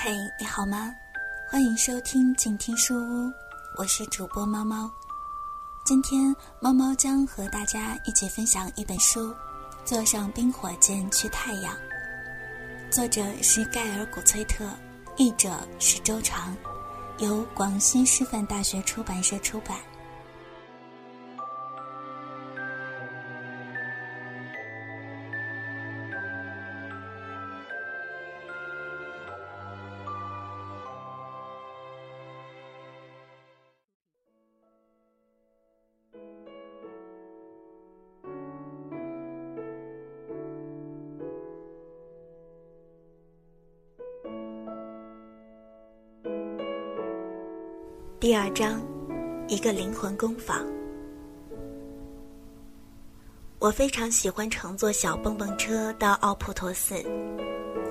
嘿，你好吗？欢迎收听静听书屋，我是主播猫猫。今天猫猫将和大家一起分享一本书，《坐上冰火箭去太阳》，作者是盖尔·古崔特，译者是周长，由广西师范大学出版社出版。第二章，一个灵魂工坊。我非常喜欢乘坐小蹦蹦车到奥普陀寺。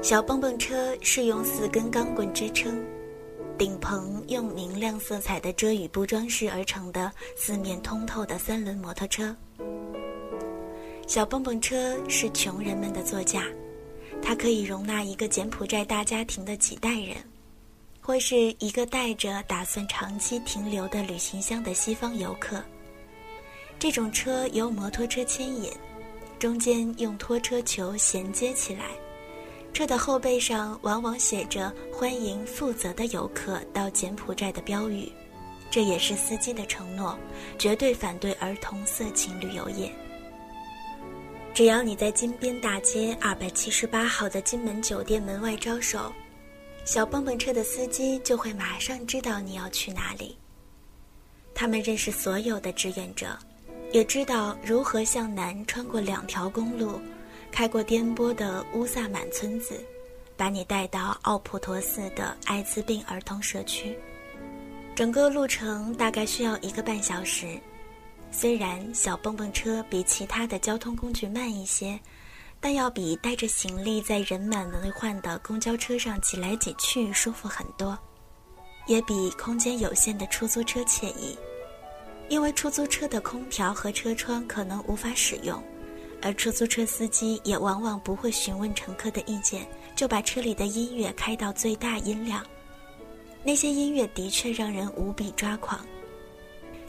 小蹦蹦车是用四根钢棍支撑，顶棚用明亮色彩的遮雨布装饰而成的四面通透的三轮摩托车。小蹦蹦车是穷人们的座驾，它可以容纳一个柬埔寨大家庭的几代人。或是一个带着打算长期停留的旅行箱的西方游客。这种车由摩托车牵引，中间用拖车球衔接起来。车的后背上往往写着“欢迎负责的游客到柬埔寨”的标语，这也是司机的承诺，绝对反对儿童色情旅游业。只要你在金边大街二百七十八号的金门酒店门外招手。小蹦蹦车的司机就会马上知道你要去哪里。他们认识所有的志愿者，也知道如何向南穿过两条公路，开过颠簸的乌萨满村子，把你带到奥普陀寺的艾滋病儿童社区。整个路程大概需要一个半小时。虽然小蹦蹦车比其他的交通工具慢一些。但要比带着行李在人满为患的公交车上挤来挤去舒服很多，也比空间有限的出租车惬意。因为出租车的空调和车窗可能无法使用，而出租车司机也往往不会询问乘客的意见，就把车里的音乐开到最大音量。那些音乐的确让人无比抓狂。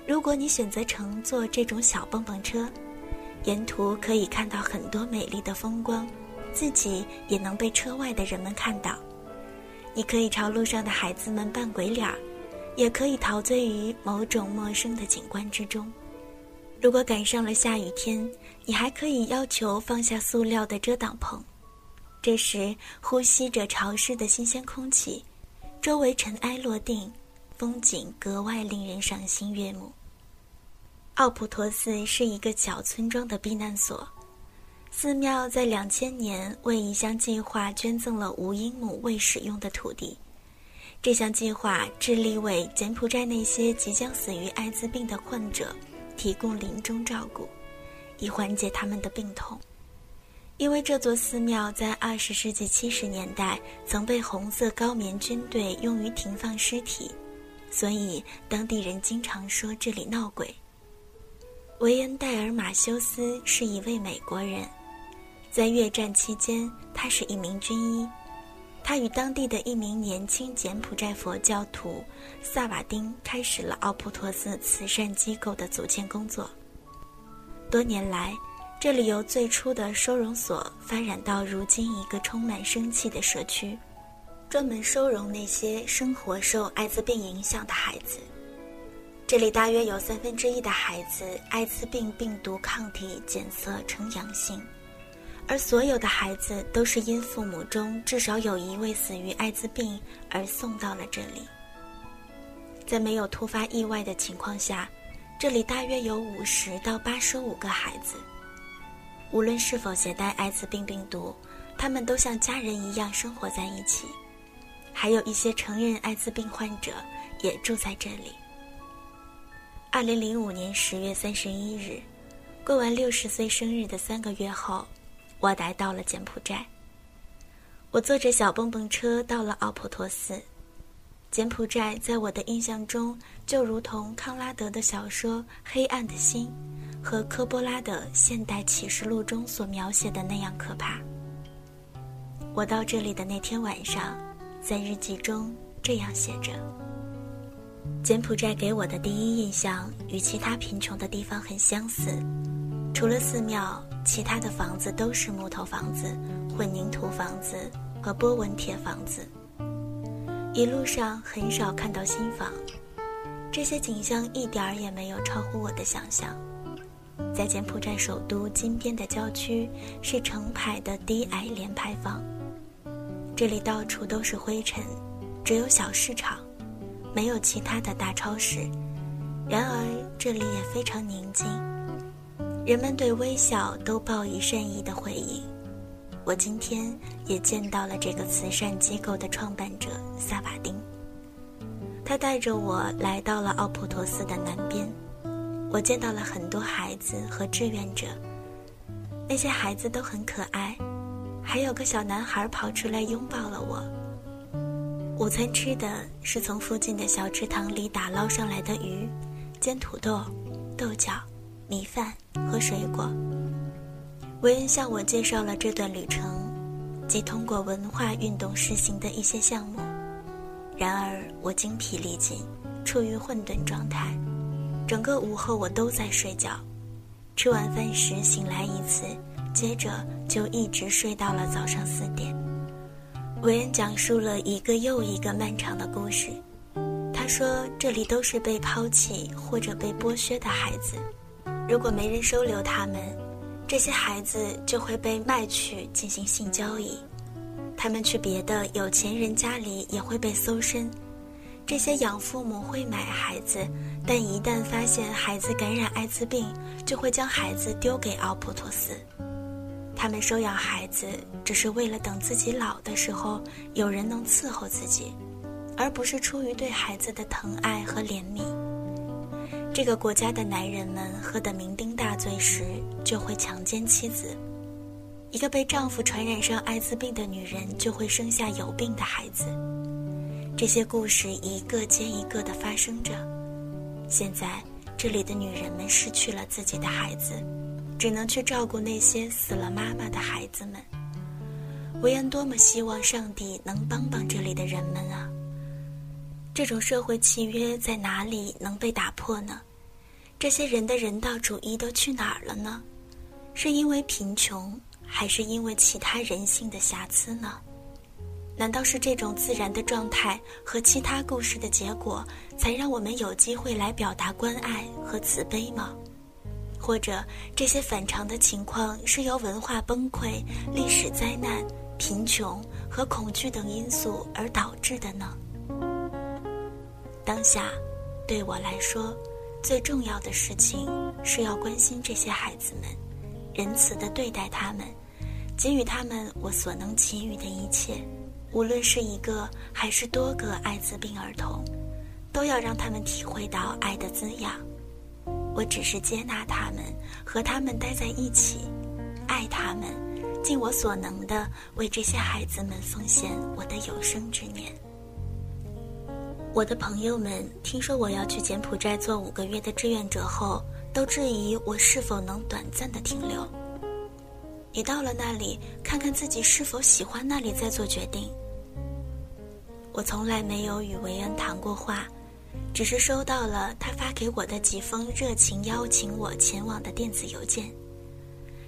如果你选择乘坐这种小蹦蹦车，沿途可以看到很多美丽的风光，自己也能被车外的人们看到。你可以朝路上的孩子们扮鬼脸儿，也可以陶醉于某种陌生的景观之中。如果赶上了下雨天，你还可以要求放下塑料的遮挡棚。这时，呼吸着潮湿的新鲜空气，周围尘埃落定，风景格外令人赏心悦目。奥普陀寺是一个小村庄的避难所，寺庙在两千年为一项计划捐赠了五英亩未使用的土地。这项计划致力为柬埔寨那些即将死于艾滋病的患者提供临终照顾，以缓解他们的病痛。因为这座寺庙在二十世纪七十年代曾被红色高棉军队用于停放尸体，所以当地人经常说这里闹鬼。维恩戴尔马修斯是一位美国人，在越战期间，他是一名军医。他与当地的一名年轻柬埔寨佛教徒萨瓦丁开始了奥普陀寺慈善机构的组建工作。多年来，这里由最初的收容所发展到如今一个充满生气的社区，专门收容那些生活受艾滋病影响的孩子。这里大约有三分之一的孩子艾滋病病毒抗体检测呈阳性，而所有的孩子都是因父母中至少有一位死于艾滋病而送到了这里。在没有突发意外的情况下，这里大约有五十到八十五个孩子。无论是否携带艾滋病病毒，他们都像家人一样生活在一起。还有一些成人艾滋病患者也住在这里。二零零五年十月三十一日，过完六十岁生日的三个月后，我来到了柬埔寨。我坐着小蹦蹦车到了奥普陀寺。柬埔寨在我的印象中，就如同康拉德的小说《黑暗的心》和科波拉的《现代启示录》中所描写的那样可怕。我到这里的那天晚上，在日记中这样写着：“柬埔寨给我的第一印象与其他贫穷的地方很相似，除了寺庙，其他的房子都是木头房子、混凝土房子和波纹铁房子。一路上很少看到新房，这些景象一点儿也没有超乎我的想象。”在柬埔寨首都金边的郊区，是成排的低矮连排房。这里到处都是灰尘，只有小市场，没有其他的大超市。然而这里也非常宁静，人们对微笑都报以善意的回应。我今天也见到了这个慈善机构的创办者萨瓦丁，他带着我来到了奥普陀斯的南边。我见到了很多孩子和志愿者，那些孩子都很可爱，还有个小男孩跑出来拥抱了我。午餐吃的是从附近的小池塘里打捞上来的鱼、煎土豆、豆角、米饭和水果。维恩向我介绍了这段旅程，及通过文化运动实行的一些项目。然而我精疲力尽，处于混沌状态。整个午后我都在睡觉，吃完饭时醒来一次，接着就一直睡到了早上四点。韦恩讲述了一个又一个漫长的故事。他说：“这里都是被抛弃或者被剥削的孩子，如果没人收留他们，这些孩子就会被卖去进行性交易。他们去别的有钱人家里也会被搜身。”这些养父母会买孩子，但一旦发现孩子感染艾滋病，就会将孩子丢给奥普托斯。他们收养孩子，只是为了等自己老的时候有人能伺候自己，而不是出于对孩子的疼爱和怜悯。这个国家的男人们喝得酩酊大醉时，就会强奸妻子；一个被丈夫传染上艾滋病的女人，就会生下有病的孩子。这些故事一个接一个的发生着。现在，这里的女人们失去了自己的孩子，只能去照顾那些死了妈妈的孩子们。维恩多么希望上帝能帮帮这里的人们啊！这种社会契约在哪里能被打破呢？这些人的人道主义都去哪儿了呢？是因为贫穷，还是因为其他人性的瑕疵呢？难道是这种自然的状态和其他故事的结果，才让我们有机会来表达关爱和慈悲吗？或者这些反常的情况是由文化崩溃、历史灾难、贫穷和恐惧等因素而导致的呢？当下，对我来说，最重要的事情是要关心这些孩子们，仁慈的对待他们，给予他们我所能给予的一切。无论是一个还是多个艾滋病儿童，都要让他们体会到爱的滋养。我只是接纳他们，和他们待在一起，爱他们，尽我所能的为这些孩子们奉献我的有生之年。我的朋友们听说我要去柬埔寨做五个月的志愿者后，都质疑我是否能短暂的停留。你到了那里，看看自己是否喜欢那里，再做决定。我从来没有与维恩谈过话，只是收到了他发给我的几封热情邀请我前往的电子邮件。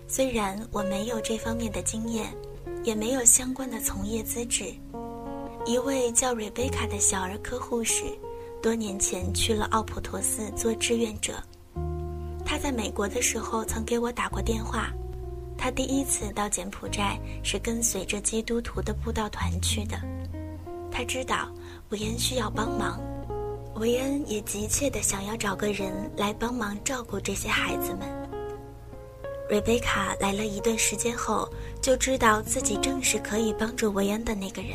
虽然我没有这方面的经验，也没有相关的从业资质，一位叫瑞贝卡的小儿科护士，多年前去了奥普陀斯做志愿者。他在美国的时候曾给我打过电话。他第一次到柬埔寨是跟随着基督徒的布道团去的。他知道我也需要帮忙，维恩也急切地想要找个人来帮忙照顾这些孩子们。瑞贝卡来了一段时间后，就知道自己正是可以帮助维恩的那个人。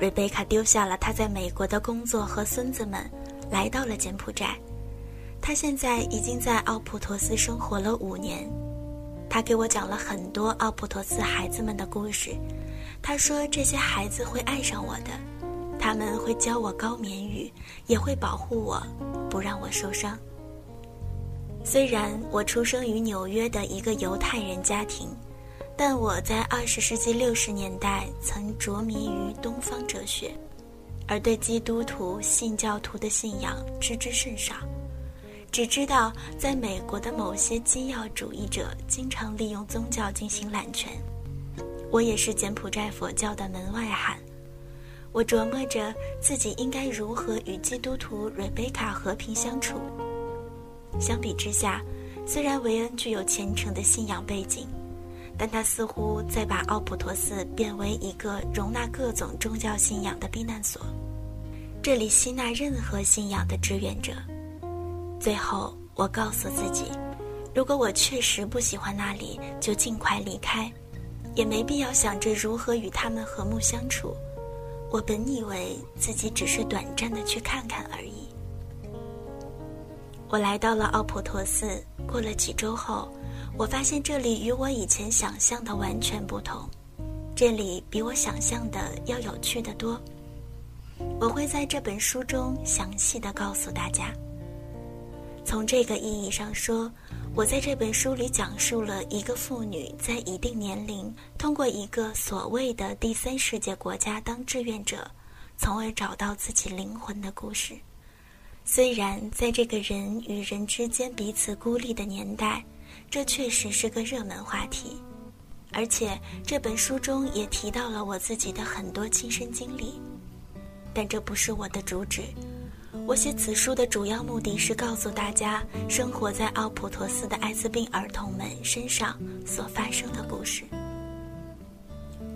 瑞贝卡丢下了他在美国的工作和孙子们，来到了柬埔寨。他现在已经在奥普陀斯生活了五年。他给我讲了很多奥普陀斯孩子们的故事。他说这些孩子会爱上我的，他们会教我高棉语，也会保护我，不让我受伤。虽然我出生于纽约的一个犹太人家庭，但我在二十世纪六十年代曾着迷于东方哲学，而对基督徒信教徒的信仰知之甚少，只知道在美国的某些基要主义者经常利用宗教进行揽权。我也是柬埔寨佛教的门外汉，我琢磨着自己应该如何与基督徒瑞贝卡和平相处。相比之下，虽然维恩具有虔诚的信仰背景。但他似乎在把奥普托斯变为一个容纳各种宗教信仰的避难所，这里吸纳任何信仰的志愿者。最后，我告诉自己，如果我确实不喜欢那里，就尽快离开，也没必要想着如何与他们和睦相处。我本以为自己只是短暂的去看看而已。我来到了奥普陀寺，过了几周后。我发现这里与我以前想象的完全不同，这里比我想象的要有趣的多。我会在这本书中详细的告诉大家。从这个意义上说，我在这本书里讲述了一个妇女在一定年龄通过一个所谓的第三世界国家当志愿者，从而找到自己灵魂的故事。虽然在这个人与人之间彼此孤立的年代。这确实是个热门话题，而且这本书中也提到了我自己的很多亲身经历，但这不是我的主旨。我写此书的主要目的是告诉大家，生活在奥普陀斯的艾滋病儿童们身上所发生的故事。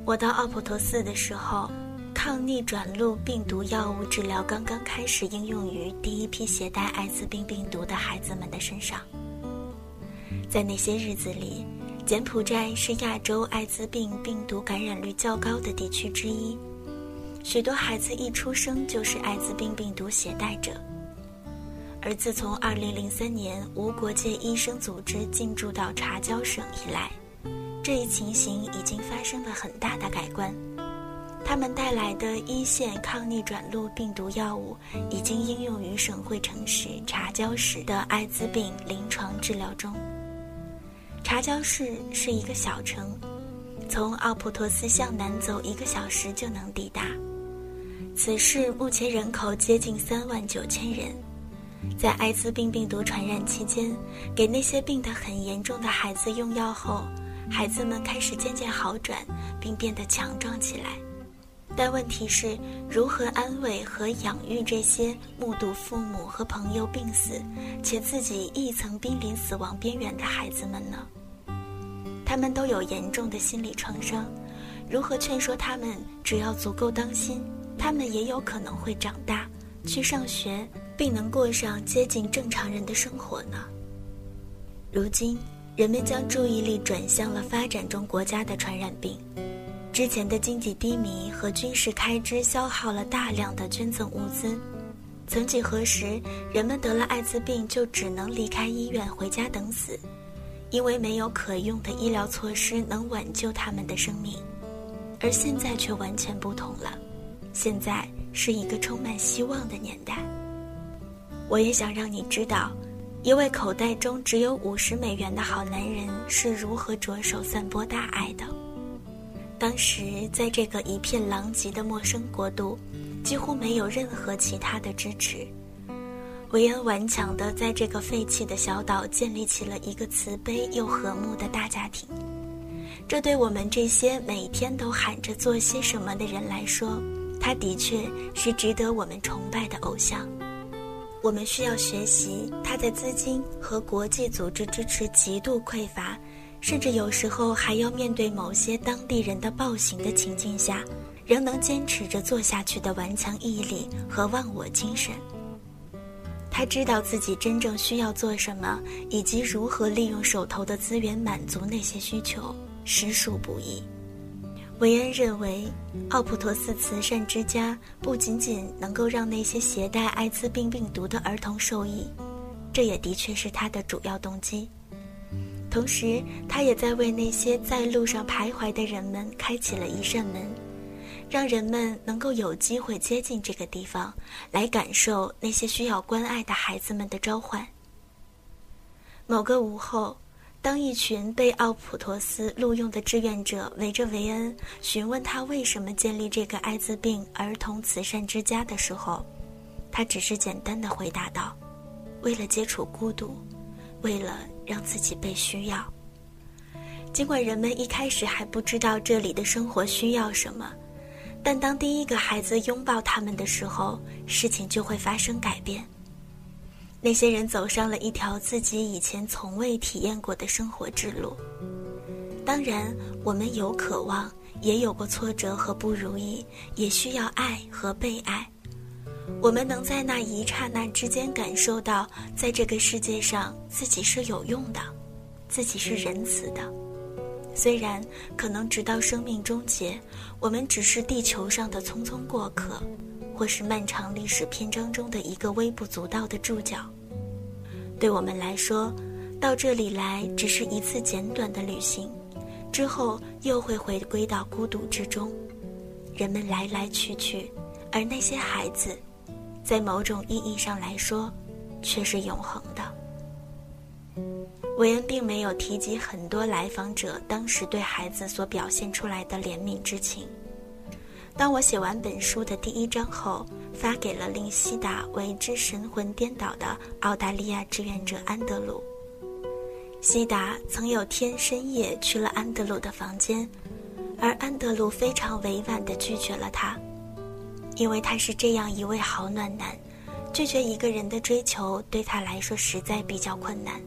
我到奥普陀斯的时候，抗逆转录病毒药物治疗刚刚开始应用于第一批携带艾滋病病毒的孩子们的身上。在那些日子里，柬埔寨是亚洲艾滋病病毒感染率较高的地区之一，许多孩子一出生就是艾滋病病毒携带者。而自从2003年无国界医生组织进驻到茶礁省以来，这一情形已经发生了很大的改观。他们带来的一线抗逆转录病毒药物已经应用于省会城市茶礁市的艾滋病临床治疗中。茶礁市是一个小城，从奥普托斯向南走一个小时就能抵达。此市目前人口接近三万九千人。在艾滋病病毒传染期间，给那些病得很严重的孩子用药后，孩子们开始渐渐好转，并变得强壮起来。但问题是如何安慰和养育这些目睹父母和朋友病死，且自己亦曾濒临死亡边缘的孩子们呢？他们都有严重的心理创伤，如何劝说他们只要足够当心，他们也有可能会长大，去上学，并能过上接近正常人的生活呢？如今，人们将注意力转向了发展中国家的传染病。之前的经济低迷和军事开支消耗了大量的捐赠物资。曾几何时，人们得了艾滋病就只能离开医院回家等死，因为没有可用的医疗措施能挽救他们的生命。而现在却完全不同了，现在是一个充满希望的年代。我也想让你知道，一位口袋中只有五十美元的好男人是如何着手散播大爱的。当时，在这个一片狼藉的陌生国度，几乎没有任何其他的支持。维恩顽强地在这个废弃的小岛建立起了一个慈悲又和睦的大家庭。这对我们这些每天都喊着做些什么的人来说，他的确是值得我们崇拜的偶像。我们需要学习他在资金和国际组织支持极度匮乏。甚至有时候还要面对某些当地人的暴行的情境下，仍能坚持着做下去的顽强毅力和忘我精神。他知道自己真正需要做什么，以及如何利用手头的资源满足那些需求，实属不易。韦恩认为，奥普托斯慈善之家不仅仅能够让那些携带艾滋病病毒的儿童受益，这也的确是他的主要动机。同时，他也在为那些在路上徘徊的人们开启了一扇门，让人们能够有机会接近这个地方，来感受那些需要关爱的孩子们的召唤。某个午后，当一群被奥普托斯录用的志愿者围着维恩询问他为什么建立这个艾滋病儿童慈善之家的时候，他只是简单的回答道：“为了接触孤独，为了让自己被需要。”尽管人们一开始还不知道这里的生活需要什么。但当第一个孩子拥抱他们的时候，事情就会发生改变。那些人走上了一条自己以前从未体验过的生活之路。当然，我们有渴望，也有过挫折和不如意，也需要爱和被爱。我们能在那一刹那之间感受到，在这个世界上自己是有用的，自己是仁慈的。虽然可能直到生命终结，我们只是地球上的匆匆过客，或是漫长历史篇章中的一个微不足道的注脚。对我们来说，到这里来只是一次简短的旅行，之后又会回归到孤独之中。人们来来去去，而那些孩子，在某种意义上来说，却是永恒的。韦恩并没有提及很多来访者当时对孩子所表现出来的怜悯之情。当我写完本书的第一章后，发给了令西达为之神魂颠倒的澳大利亚志愿者安德鲁。西达曾有天深夜去了安德鲁的房间，而安德鲁非常委婉地拒绝了他，因为他是这样一位好暖男，拒绝一个人的追求对他来说实在比较困难。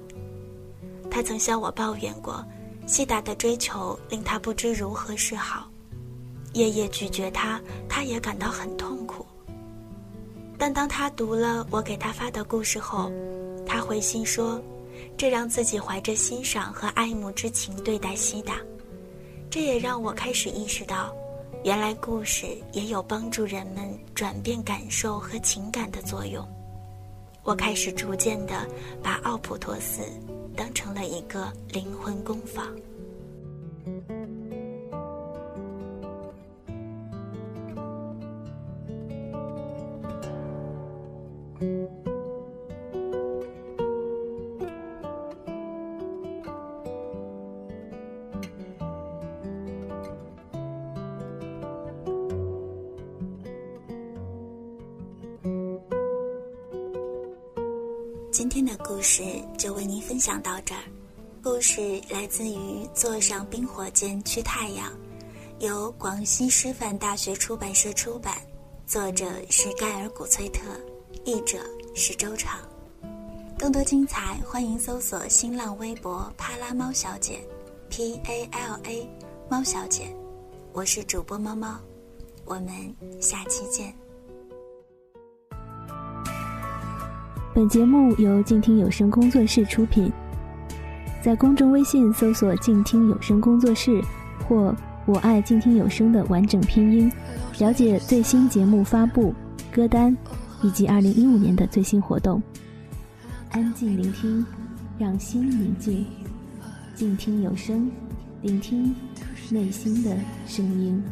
他曾向我抱怨过，西达的追求令他不知如何是好，夜夜拒绝他，他也感到很痛苦。但当他读了我给他发的故事后，他回信说，这让自己怀着欣赏和爱慕之情对待西达，这也让我开始意识到，原来故事也有帮助人们转变感受和情感的作用。我开始逐渐地把奥普托斯。当成了一个灵魂工坊。今天的故事就为您分享到这儿。故事来自于《坐上冰火箭去太阳》，由广西师范大学出版社出版，作者是盖尔古崔特，译者是周畅。更多精彩，欢迎搜索新浪微博“帕拉猫小姐 ”，P A L A 猫小姐。我是主播猫猫，我们下期见。本节目由静听有声工作室出品，在公众微信搜索“静听有声工作室”或“我爱静听有声”的完整拼音，了解最新节目发布、歌单以及二零一五年的最新活动。安静聆听，让心宁静，静听有声，聆听内心的声音。